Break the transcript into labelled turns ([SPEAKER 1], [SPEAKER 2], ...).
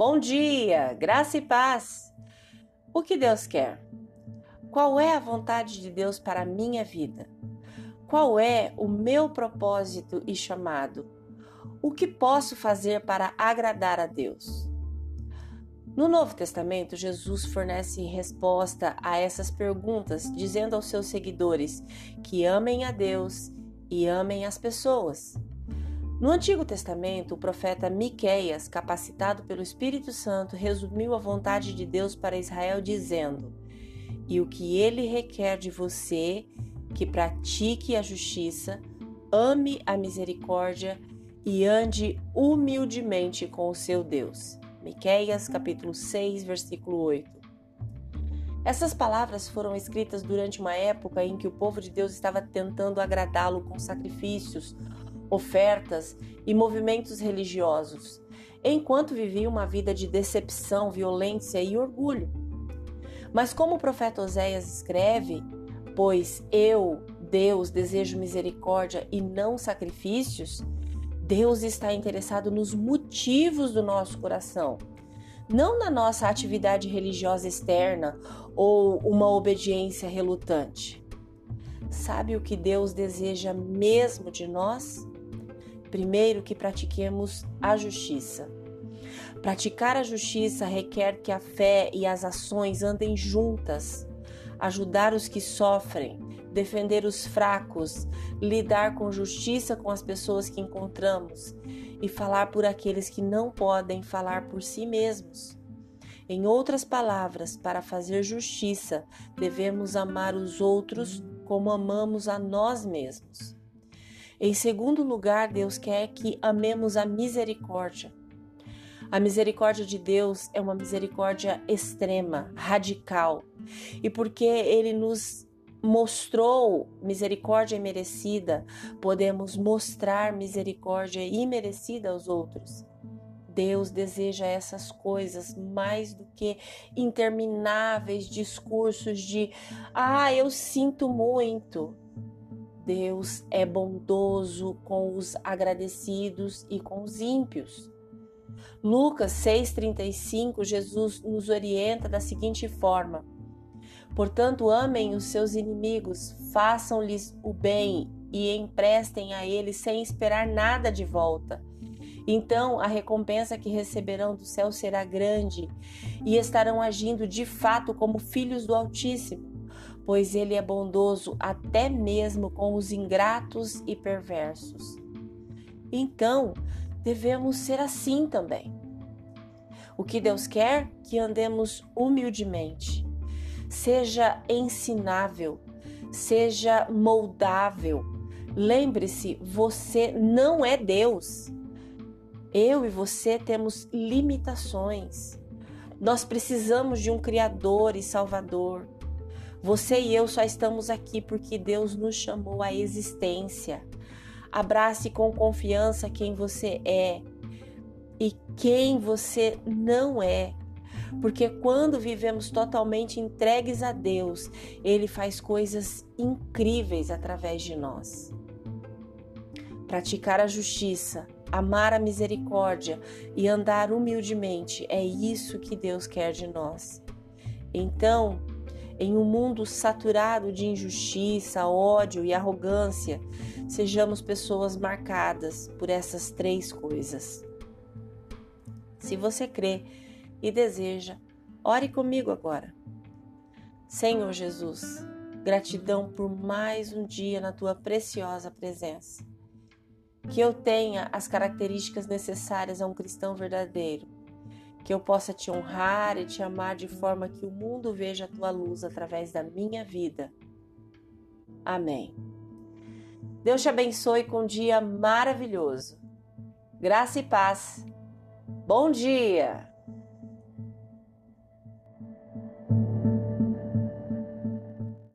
[SPEAKER 1] Bom dia, graça e paz. O que Deus quer? Qual é a vontade de Deus para a minha vida? Qual é o meu propósito e chamado? O que posso fazer para agradar a Deus? No Novo Testamento, Jesus fornece resposta a essas perguntas, dizendo aos seus seguidores que amem a Deus e amem as pessoas. No Antigo Testamento, o profeta Miqueias, capacitado pelo Espírito Santo, resumiu a vontade de Deus para Israel dizendo: "E o que ele requer de você, que pratique a justiça, ame a misericórdia e ande humildemente com o seu Deus." Miqueias, capítulo 6, versículo 8. Essas palavras foram escritas durante uma época em que o povo de Deus estava tentando agradá-lo com sacrifícios, ofertas e movimentos religiosos, enquanto vivia uma vida de decepção, violência e orgulho. Mas como o profeta Oséias escreve, pois eu, Deus, desejo misericórdia e não sacrifícios, Deus está interessado nos motivos do nosso coração, não na nossa atividade religiosa externa ou uma obediência relutante. Sabe o que Deus deseja mesmo de nós? Primeiro, que pratiquemos a justiça. Praticar a justiça requer que a fé e as ações andem juntas, ajudar os que sofrem, defender os fracos, lidar com justiça com as pessoas que encontramos e falar por aqueles que não podem falar por si mesmos. Em outras palavras, para fazer justiça, devemos amar os outros como amamos a nós mesmos. Em segundo lugar, Deus quer que amemos a misericórdia. A misericórdia de Deus é uma misericórdia extrema, radical. E porque ele nos mostrou misericórdia imerecida, podemos mostrar misericórdia imerecida aos outros. Deus deseja essas coisas mais do que intermináveis discursos de ah, eu sinto muito. Deus é bondoso com os agradecidos e com os ímpios. Lucas 6,35, Jesus nos orienta da seguinte forma: Portanto, amem os seus inimigos, façam-lhes o bem e emprestem a eles sem esperar nada de volta. Então a recompensa que receberão do céu será grande e estarão agindo de fato como filhos do Altíssimo pois ele é bondoso até mesmo com os ingratos e perversos. Então, devemos ser assim também. O que Deus quer? Que andemos humildemente. Seja ensinável, seja moldável. Lembre-se, você não é Deus. Eu e você temos limitações. Nós precisamos de um Criador e Salvador. Você e eu só estamos aqui porque Deus nos chamou à existência. Abrace com confiança quem você é e quem você não é. Porque quando vivemos totalmente entregues a Deus, Ele faz coisas incríveis através de nós. Praticar a justiça, amar a misericórdia e andar humildemente é isso que Deus quer de nós. Então, em um mundo saturado de injustiça, ódio e arrogância, sejamos pessoas marcadas por essas três coisas. Se você crê e deseja, ore comigo agora. Senhor Jesus, gratidão por mais um dia na tua preciosa presença. Que eu tenha as características necessárias a um cristão verdadeiro que eu possa te honrar e te amar de forma que o mundo veja a tua luz através da minha vida. Amém. Deus te abençoe com um dia maravilhoso. Graça e paz. Bom dia!